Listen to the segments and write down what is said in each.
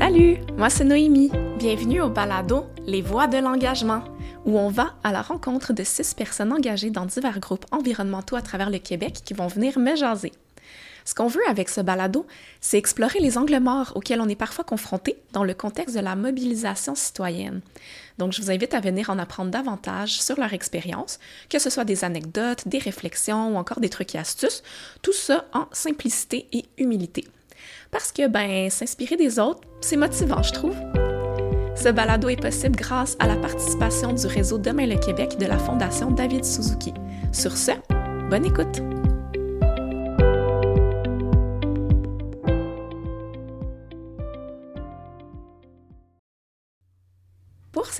Salut, moi c'est Noémie. Bienvenue au balado Les Voix de l'engagement, où on va à la rencontre de six personnes engagées dans divers groupes environnementaux à travers le Québec qui vont venir me jaser. Ce qu'on veut avec ce balado, c'est explorer les angles morts auxquels on est parfois confronté dans le contexte de la mobilisation citoyenne. Donc, je vous invite à venir en apprendre davantage sur leur expérience, que ce soit des anecdotes, des réflexions ou encore des trucs et astuces, tout ça en simplicité et humilité. Parce que, ben, s'inspirer des autres, c'est motivant, je trouve. Ce balado est possible grâce à la participation du réseau Demain le Québec de la Fondation David Suzuki. Sur ce, bonne écoute!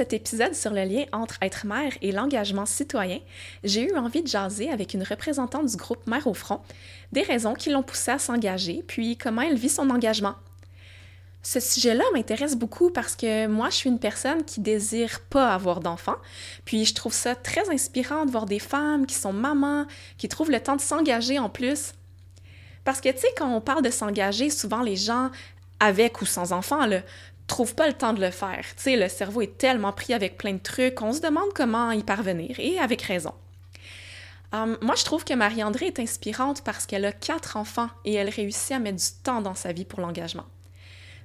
Cet épisode sur le lien entre être mère et l'engagement citoyen, j'ai eu envie de jaser avec une représentante du groupe Mère au front, des raisons qui l'ont poussée à s'engager, puis comment elle vit son engagement. Ce sujet-là m'intéresse beaucoup parce que moi, je suis une personne qui désire pas avoir d'enfants, puis je trouve ça très inspirant de voir des femmes qui sont mamans, qui trouvent le temps de s'engager en plus. Parce que, tu sais, quand on parle de s'engager, souvent les gens, avec ou sans enfants, là, trouve pas le temps de le faire. Tu sais, le cerveau est tellement pris avec plein de trucs, on se demande comment y parvenir, et avec raison. Hum, moi, je trouve que Marie-André est inspirante parce qu'elle a quatre enfants et elle réussit à mettre du temps dans sa vie pour l'engagement.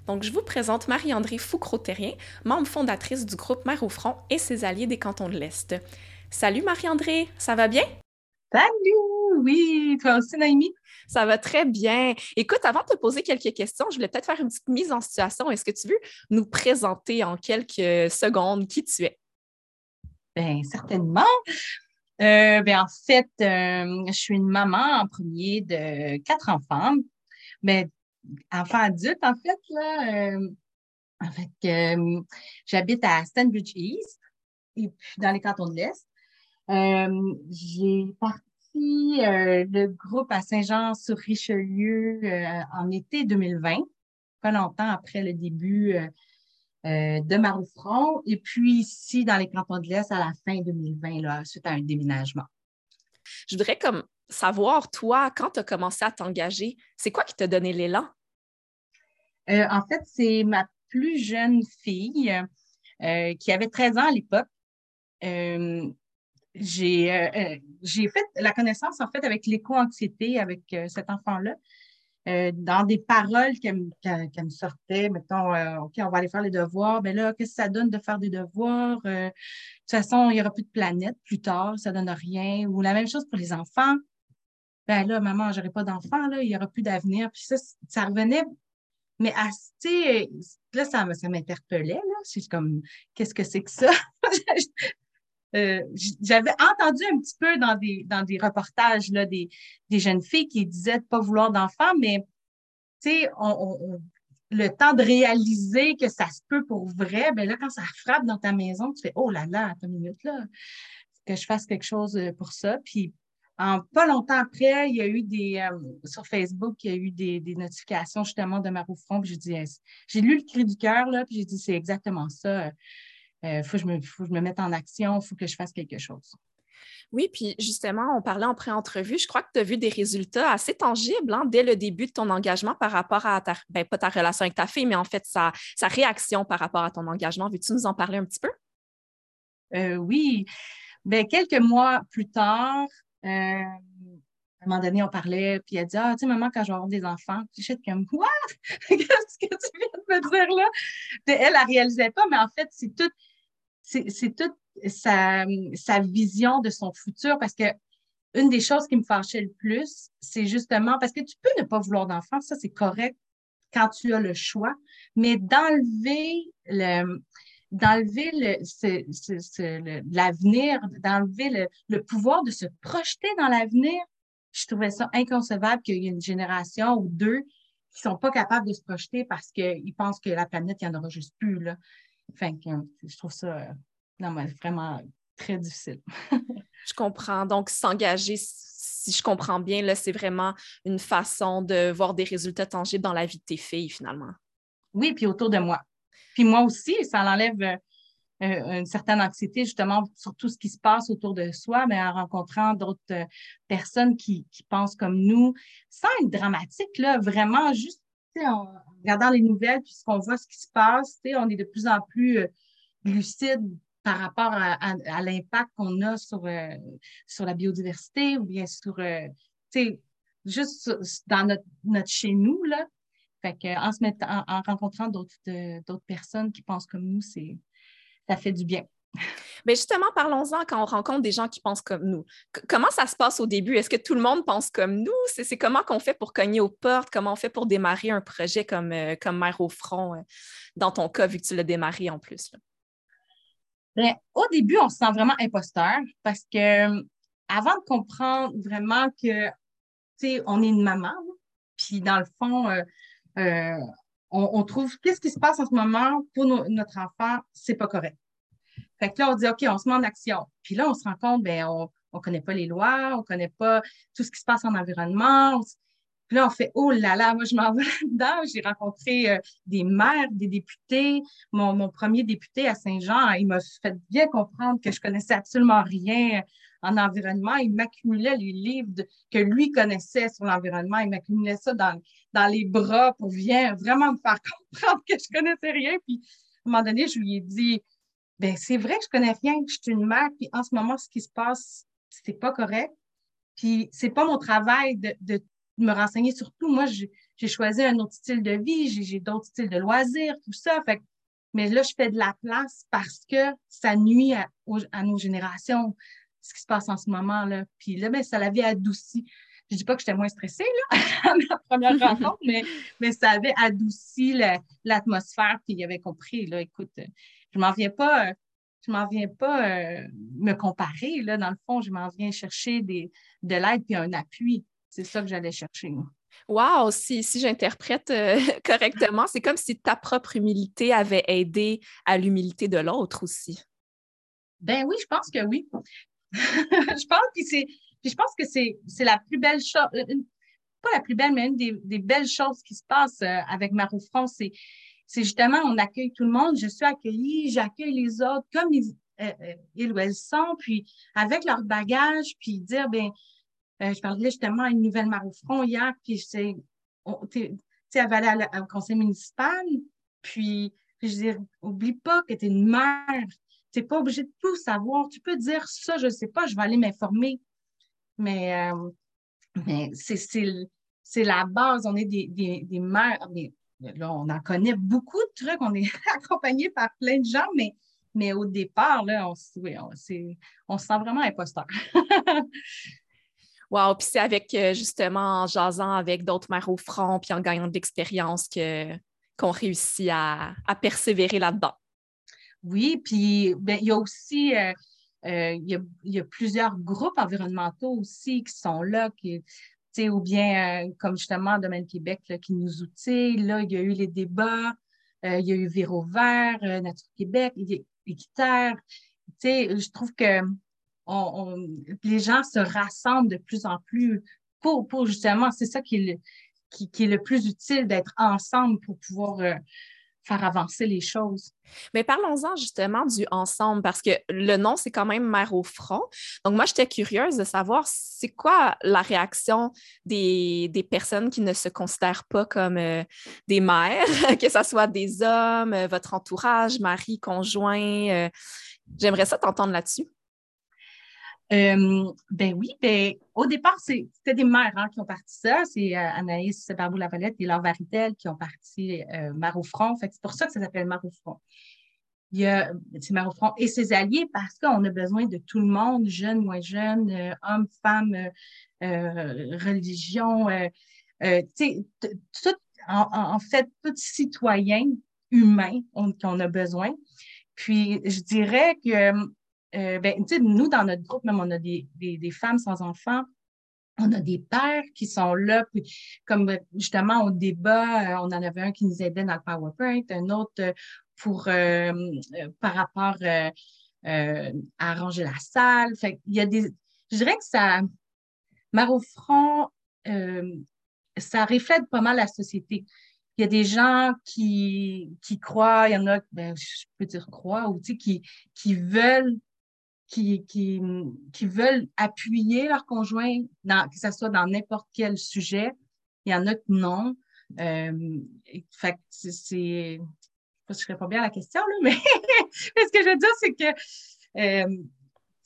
Donc, je vous présente Marie-André Foucrault-Terrien, membre fondatrice du groupe Mère au front et ses alliés des cantons de l'Est. Salut Marie-André, ça va bien? Salut! Oui, toi aussi, Naomi? Ça va très bien. Écoute, avant de te poser quelques questions, je voulais peut-être faire une petite mise en situation. Est-ce que tu veux nous présenter en quelques secondes qui tu es? Bien, certainement. Euh, ben, en fait, euh, je suis une maman en premier de quatre enfants, mais enfants adultes, en fait, là. Euh, en fait, j'habite à Stanbridge East, et puis dans les cantons de l'Est. j'ai parti euh, le groupe à Saint-Jean-sur-Richelieu euh, en été 2020, pas longtemps après le début euh, de Maroufron, et puis ici dans les cantons de l'Est à la fin 2020, là, suite à un déménagement. Je voudrais comme savoir, toi, quand tu as commencé à t'engager, c'est quoi qui t'a donné l'élan? en fait, c'est ma plus jeune fille qui avait 13 ans à l'époque j'ai euh, euh, j'ai fait la connaissance, en fait, avec l'éco-anxiété, avec euh, cet enfant-là, dans des paroles qu'elle me sortait, mettons, OK, on va aller faire les devoirs, mais là, qu'est-ce que ça donne de faire des devoirs? de toute façon, il n'y aura plus de planète plus tard, ça ne donne rien. Ou la même chose pour les enfants. Ben là, maman, j'aurai pas d'enfants, là, il n'y aura plus d'avenir. Puis ça, ça revenait mais assez, là, ça, ça m'interpellait, là. C'est comme, qu'est-ce que c'est que ça? Euh, j'avais entendu un petit peu dans des, dans des reportages là, des, des jeunes filles qui disaient de ne pas vouloir d'enfants, mais le temps de réaliser que ça se peut pour vrai, ben là, quand ça frappe dans ta maison, tu fais Oh là là, attends une minute là, que je fasse quelque chose euh, pour ça. Puis en pas longtemps après, il y a eu des euh, sur Facebook, il y a eu des, notifications justement de Maroufron. Puis j'ai j'ai lu le cri du cœur, là, puis j'ai dit c'est exactement ça. Il euh, faut, que je me, mette en action, il faut que je fasse quelque chose. Oui, puis justement, on parlait en pré-entrevue, je crois que tu as vu des résultats assez tangibles hein, dès le début de ton engagement par rapport à ta, ben, pas ta relation avec ta fille, mais en fait sa, réaction par rapport à ton engagement. Veux-tu nous en parler un petit peu? Euh, oui. Ben, quelques mois plus tard, euh, à un moment donné, on parlait, puis elle dit Ah, tu sais, maman, quand je vais avoir des enfants, je suis comme Quoi? Qu'est-ce que tu viens de me dire là? elle, elle ne réalisait pas, mais en fait, c'est tout c'est toute sa, vision de son futur parce que une des choses qui me fâchait le plus, c'est justement parce que tu peux ne pas vouloir d'enfant, ça c'est correct quand tu as le choix, mais d'enlever le d'enlever l'avenir, d'enlever le, le, pouvoir de se projeter dans l'avenir, je trouvais ça inconcevable qu'il y ait une génération ou deux qui sont pas capables de se projeter parce qu'ils pensent que la planète, il n'y en aura juste plus. Enfin, je trouve ça euh, vraiment très difficile. je comprends. Donc, s'engager, si je comprends bien, là, c'est vraiment une façon de voir des résultats tangibles dans la vie de tes filles, finalement. Oui, puis autour de moi. Puis moi aussi, ça enlève euh, euh, une certaine anxiété, justement, sur tout ce qui se passe autour de soi, mais en rencontrant d'autres personnes qui, pensent comme nous, sans être dramatique, là, vraiment juste en, regardant les nouvelles, puis qu'on voit ce qui se passe, on est de plus en plus euh, lucide par rapport à, l'impact qu'on a sur, euh, sur la biodiversité ou bien sur, euh, juste dans notre, notre chez nous, là. Fait que, en, se mettant, en, rencontrant d'autres, personnes qui pensent comme nous, ça fait du bien. Mais justement, parlons-en quand on rencontre des gens qui pensent comme nous. comment ça se passe au début? Est-ce que tout le monde pense comme nous? C'est, comment qu'on fait pour cogner aux portes? Comment on fait pour démarrer un projet comme, euh, comme Mère au front, dans ton cas, vu que tu l'as démarré en plus? Ben, au début, on se sent vraiment imposteur parce que avant de comprendre vraiment que, tu sais, on est une maman, puis dans le fond, euh, euh, on, trouve qu'est-ce qui se passe en ce moment pour notre enfant, c'est pas correct. Fait que là, on dit, OK, on se met en action. Puis là, on se rend compte, ben, on ne connaît pas les lois, on ne connaît pas tout ce qui se passe en environnement. Puis là, on fait Oh là là, moi, je m'en vais là-dedans. J'ai rencontré euh, des maires, des députés. Mon, premier député à Saint-Jean, il m'a fait bien comprendre que je connaissais absolument rien en environnement. Il m'accumulait les livres que lui connaissait sur l'environnement. Il m'accumulait ça dans, dans les bras pour bien, vraiment me faire comprendre que je connaissais rien. Puis, à un moment donné, je lui ai dit ben c'est vrai que je connais rien, que je suis une mère, puis en ce moment, ce qui se passe, c'est pas correct. Puis c'est pas mon travail de, de me renseigner sur tout. Moi, j'ai choisi un autre style de vie, j'ai d'autres styles de loisirs, tout ça. Fait, mais là, je fais de la place parce que ça nuit à, à nos générations, ce qui se passe en ce moment. Là. Puis là, ben, ça l'avait adouci. Je dis pas que j'étais moins stressée là, à ma première rencontre, mais, mais ça avait adouci l'atmosphère, puis il avait compris, là, écoute, je m'en viens pas je m'en viens pas euh, me comparer. Là, dans le fond, je m'en viens chercher des, de l'aide puis un appui. C'est ça que j'allais chercher. Wow, si, si j'interprète euh, correctement, c'est comme si ta propre humilité avait aidé à l'humilité de l'autre aussi. Ben oui, je pense que oui. je pense que c'est. Je pense que c'est la plus belle chose, euh, pas la plus belle, mais une des, des belles choses qui se passent avec Marou France, c'est justement, on accueille tout le monde, je suis accueillie, j'accueille les autres comme ils, euh, euh, ou elles sont, puis avec leur bagage, puis dire, ben, euh, je parlais justement à une nouvelle front hier, puis c'est, tu sais, elle va au conseil municipal, puis, je dis, oublie pas que tu es une mère, tu n'es pas obligé de tout savoir, tu peux dire ça, je ne sais pas, je vais aller m'informer, mais, mais c'est la base, on est des, des, des mères, là, on en connaît beaucoup de trucs, on est accompagné par plein de gens, mais, mais au départ, là, on, on, se sent vraiment imposteur. wow, puis c'est avec euh, justement en jasant avec d'autres mères au front, puis en gagnant de l'expérience que, qu'on réussit à, persévérer là-dedans. Oui, puis ben, il y a aussi euh, euh, il, y a, plusieurs groupes environnementaux aussi qui sont là, qui, ou bien euh, comme justement Domaine Québec qui nous outille. Là, il y a eu les débats, euh, il y a eu Véro Vert, euh, Nature Québec, Équiterre. Je trouve que les gens se rassemblent de plus en plus pour, pour justement, c'est ça qui est, le, qui, est le plus utile d'être ensemble pour pouvoir faire avancer les choses. Mais parlons-en justement du ensemble, parce que le nom, c'est quand même Mère au front. Donc, moi, j'étais curieuse de savoir c'est quoi la réaction des, personnes qui ne se considèrent pas comme euh, des mères, que ce soit des hommes, euh, votre entourage, mari, conjoint. Euh, j'aimerais ça t'entendre là-dessus. Euh, ben oui, ben, au départ, c'était des mères hein, qui ont parti ça. C'est euh, Anaïs Barbou-Lavalette et Laure Varitel qui ont parti euh, Mare au c'est pour ça que ça s'appelle Mare au front. Il y a au et ses alliés parce qu'on a besoin de tout le monde, jeunes, moins jeunes, euh, hommes, femmes, religion, tout, en, en, fait, tout citoyen humain qu'on a besoin. Puis, je dirais que euh, ben, nous, dans notre groupe, même, on a des, femmes sans enfants. On a des pères qui sont là, puis comme justement au débat, euh, on en avait un qui nous aidait dans le PowerPoint, un autre euh, pour par rapport à arranger la salle. Il y a des. Je dirais que ça, Maro Front, ça reflète pas mal la société. Il y a des gens qui, qui croient, il y en a, ben, je peux dire croient, ou qui, qui veulent qui, qui, qui, veulent appuyer leur conjoint, dans, que ce soit dans n'importe quel sujet. Il y en a que non. fait que c'est. Je ne serais pas bien à la question, là, mais ce que je veux dire, c'est que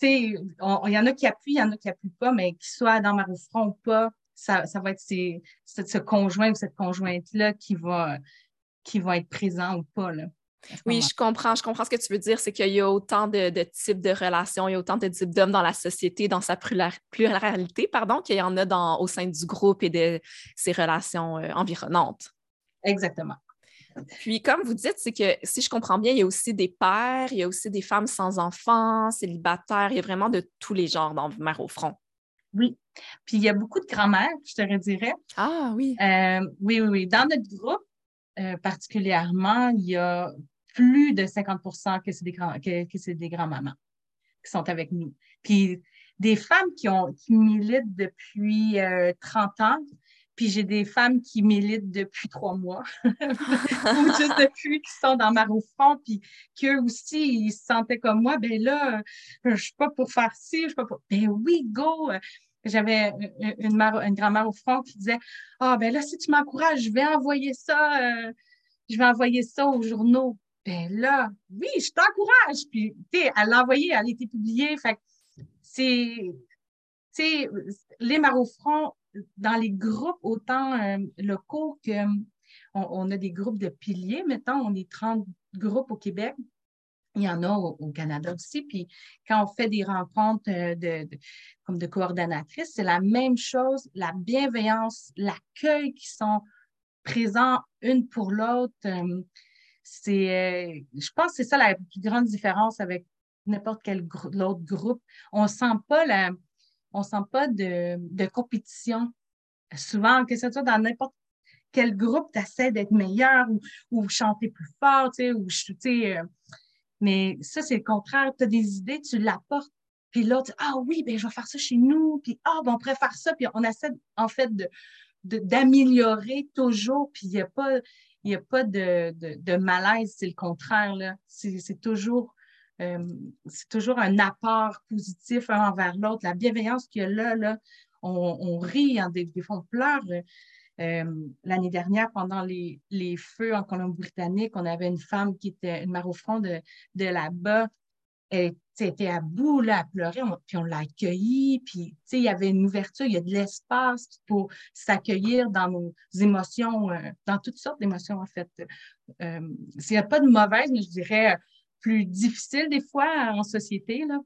il y en a qui appuient, il y en a qui n'appuient pas, mais qu'ils soient dans ma ou pas, ça, ça va être ce conjoint ou cette conjointe-là qui va, qui va être présent ou pas. Là, oui, je comprends. Je comprends ce que tu veux dire. C'est qu'il y a autant de, types de relations, il y a autant de types d'hommes dans la société, dans sa pluralité, pardon, qu'il y en a dans, au sein du groupe et de ses relations euh, environnantes. Exactement. Puis, comme vous dites, c'est que si je comprends bien, il y a aussi des pères, il y a aussi des femmes sans enfants, célibataires, il y a vraiment de tous les genres dans Mère au front. Oui. Puis, il y a beaucoup de grand-mères, je te dirais. Ah oui. Euh, oui, oui, oui. Dans notre groupe, euh, particulièrement, il y a plus de 50% que c'est des, grands, que, c'est des grands-mamans qui sont avec nous. Puis des femmes qui, ont, qui militent depuis 30 euh, ans, puis j'ai des femmes qui militent depuis trois mois, ou juste depuis qu'ils sont dans ma front, puis qu'eux aussi, ils se sentaient comme moi, ben là, je suis pas pour faire ci, je suis pas pour... Ben oui, go! J'avais une, une grand-mère au front qui disait Ah, ben là, si tu m'encourages, je vais envoyer ça, euh, je vais envoyer ça aux journaux. Ben là, oui, je t'encourage. Puis, tu sais, elle l'a envoyé, elle a été publiée. Fait c'est, tu sais, les front dans les groupes, autant euh, locaux que on, a des groupes de piliers, mettons, on est 30 groupes au Québec. Il y en a au, Canada aussi. Puis quand on fait des rencontres euh, de, comme de coordonnatrices, c'est la même chose, la bienveillance, l'accueil qui sont présents une pour l'autre. Euh, c'est, euh, je pense que c'est ça la plus grande différence avec n'importe quel autre groupe. On sent pas la, on sent pas de, de compétition. Souvent, que ce soit dans n'importe quel groupe, tu essaies d'être meilleur ou, ou chanter plus fort, tu sais, ou sais, mais ça, c'est le contraire. Tu as des idées, tu l'apportes. Puis l'autre, ah oui, ben je vais faire ça chez nous. Puis ah, ben, on pourrait faire ça. Puis on essaie en fait de, d'améliorer toujours. Puis il n'y a pas, y a pas de, de, malaise, c'est le contraire. Là. C'est, toujours, euh, c'est toujours un apport positif un envers l'autre. La bienveillance qu'il y a là, là on, rit, hein, des, on pleure. Euh, l'année dernière, pendant les, feux en Colombie-Britannique, on avait une femme qui était une mère au front de, de là-bas. Elle était à bout, là, à pleurer, puis on l'a accueillie, puis il y avait une ouverture, il y a de l'espace pour s'accueillir dans nos émotions, euh, dans toutes sortes d'émotions, en fait. Euh, il n'y a pas de mauvaise, mais je dirais plus difficile des fois en société, là,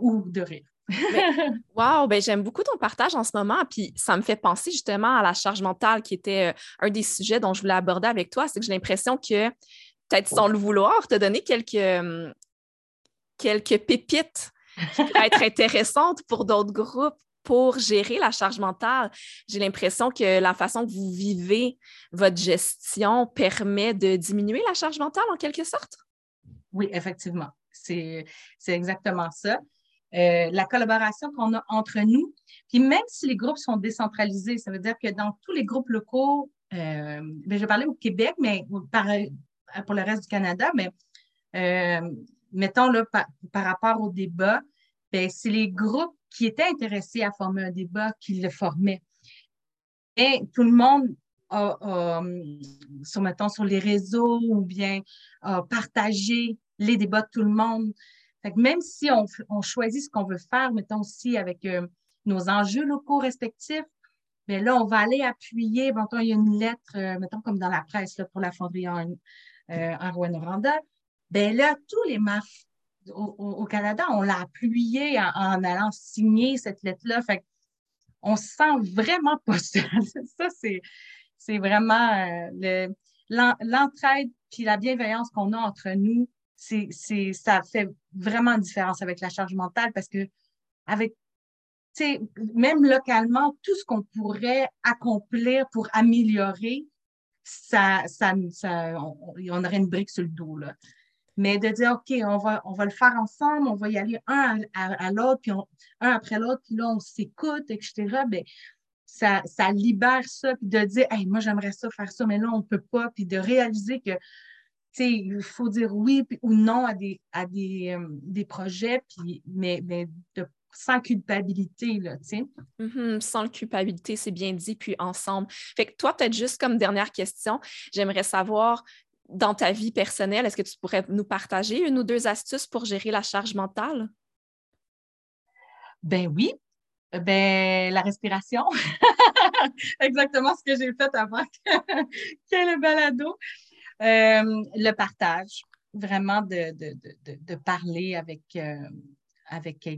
ou de rire. wow, ben j'aime beaucoup ton partage en ce moment. Puis ça me fait penser justement à la charge mentale qui était euh, un des sujets dont je voulais aborder avec toi. C'est que j'ai l'impression que, peut-être sans le vouloir, te donner quelques, hum, quelques pépites qui pourraient être intéressantes pour d'autres groupes pour gérer la charge mentale. J'ai l'impression que la façon que vous vivez votre gestion permet de diminuer la charge mentale en quelque sorte? Oui, effectivement. C'est exactement ça. Euh, la collaboration qu'on a entre nous. Puis même si les groupes sont décentralisés, ça veut dire que dans tous les groupes locaux, euh, ben, je parler au Québec, mais pour le reste du Canada, mais euh, mettons là, par, rapport au débat, ben, c'est les groupes qui étaient intéressés à former un débat qui le formaient. Et tout le monde a, sur, mettons, sur les réseaux ou bien a partagé les débats de tout le monde même si on, choisit ce qu'on veut faire, mettons aussi avec euh, nos enjeux locaux respectifs, bien là, on va aller appuyer, mettons, il y a une lettre, euh, mettons comme dans la presse pour la fonderie en, euh, en Rouen-Noranda, bien là, tous les MAF au, Canada, on l'a appuyé en, allant signer cette lettre-là. Fait on se sent vraiment pas seul. Ça, c'est vraiment l'entraide puis la bienveillance qu'on a entre nous ça fait vraiment différence avec la charge mentale parce que avec même localement, tout ce qu'on pourrait accomplir pour améliorer, ça, ça, ça on, aurait une brique sur le dos. Là. Mais de dire, OK, on va, on va le faire ensemble, on va y aller un à, l'autre, puis un après l'autre, puis là, on s'écoute, etc. Bien, ça, ça libère ça, puis de dire, hey, moi, j'aimerais ça faire ça, mais là, on ne peut pas, puis de réaliser que il faut dire oui ou non à des, à des, euh, des projets, puis, mais, mais sans culpabilité, là, tu sais. Mm-hmm, sans culpabilité, c'est bien dit, puis ensemble. Fait que toi, peut-être juste comme dernière question, j'aimerais savoir, dans ta vie personnelle, est-ce que tu pourrais nous partager une ou deux astuces pour gérer la charge mentale? Ben oui. Ben, la respiration. Exactement ce que j'ai fait avant que, le balado. Euh, le partage, vraiment de, parler avec, euh, avec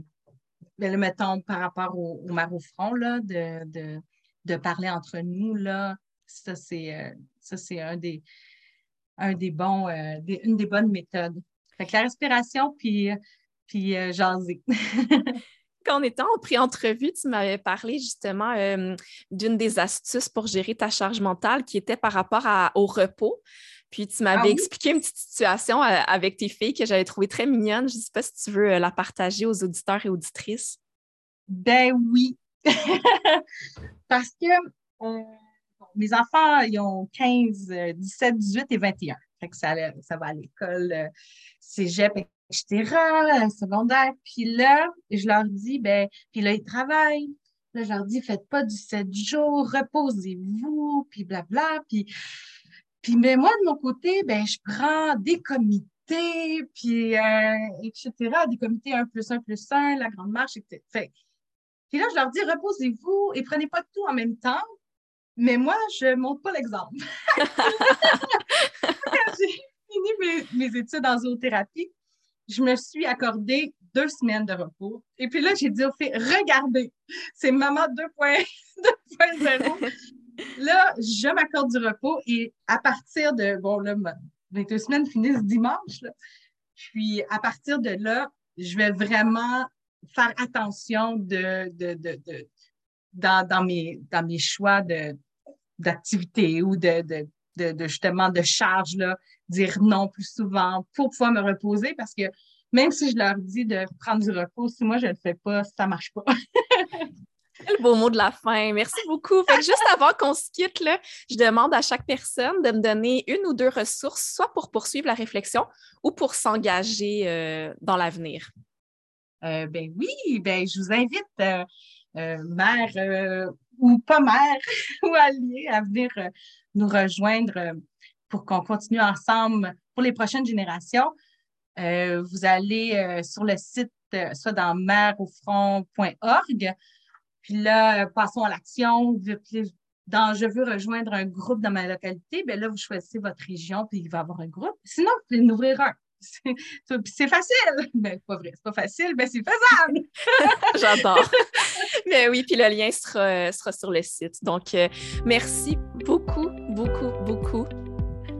ben, mettons, par rapport au, au front, là, de, parler entre nous, là, euh, ça, c'est un des, un des bons, une des bonnes méthodes. Fait que la respiration, puis, puis jaser. quand on était en pré-entrevue, tu m'avais parlé justement euh, d'une des astuces pour gérer ta charge mentale qui était par rapport au repos. Puis tu m'avais ah expliqué une petite situation euh, avec tes filles que j'avais trouvée très mignonne. Je ne sais pas si tu veux euh, la partager aux auditeurs et auditrices. Ben oui. Parce que mes enfants, ils ont 15, 17, 18 et 21. Fait que ça, va à l'école, cégep, etc., secondaire. Puis là, je leur dis, ben, puis là, ils travaillent. Là, je leur dis, faites pas du 7 jours, reposez-vous, puis blabla. Puis, mais moi, de mon côté, ben, je prends des comités, puis euh, etc., des comités 1 plus 1 plus 1, la grande marche, etc. Puis là, je leur dis, reposez-vous et prenez pas tout en même temps. Mais moi, je ne montre pas l'exemple. Quand j'ai fini mes, mes études en zoothérapie, je me suis accordé deux semaines de repos. Et puis là, j'ai dit au fait, regardez, c'est maman 2.0. là, je m'accorde du repos et à partir de, bon, là, mes deux semaines finissent dimanche. Puis à partir de là, je vais vraiment faire attention de, de, de dans, dans, mes, dans mes choix d'activité ou de, de, de, justement de charge, là, dire non plus souvent pour pouvoir me reposer parce que même si je leur dis de prendre du repos, si moi je ne le fais pas, ça ne marche pas. Quel beau mot de la fin. Merci beaucoup. juste avant qu'on se quitte, là, je demande à chaque personne de me donner une ou deux ressources, soit pour poursuivre la réflexion ou pour s'engager euh, dans l'avenir. Euh, ben oui, ben je vous invite, euh, mère ou pas mère ou allié, à venir nous rejoindre pour qu'on continue ensemble pour les prochaines générations. Euh, vous allez euh, sur le site, euh, soit dans mèreaufront.org. Puis là, passons à l'action. Dans Je veux rejoindre un groupe dans ma localité, bien là, vous choisissez votre région, puis il va y avoir un groupe. Sinon, vous pouvez en ouvrir un. C'est facile, mais pas vrai, c'est pas facile, mais c'est faisable. J'adore. Mais oui, puis le lien sera, sera sur le site. Donc, merci beaucoup, beaucoup, beaucoup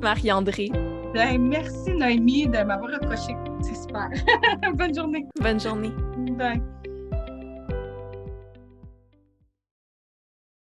Marie-André. Ben, merci Noémie de m'avoir approché. C'est super. Bonne journée. Bonne journée. Bye.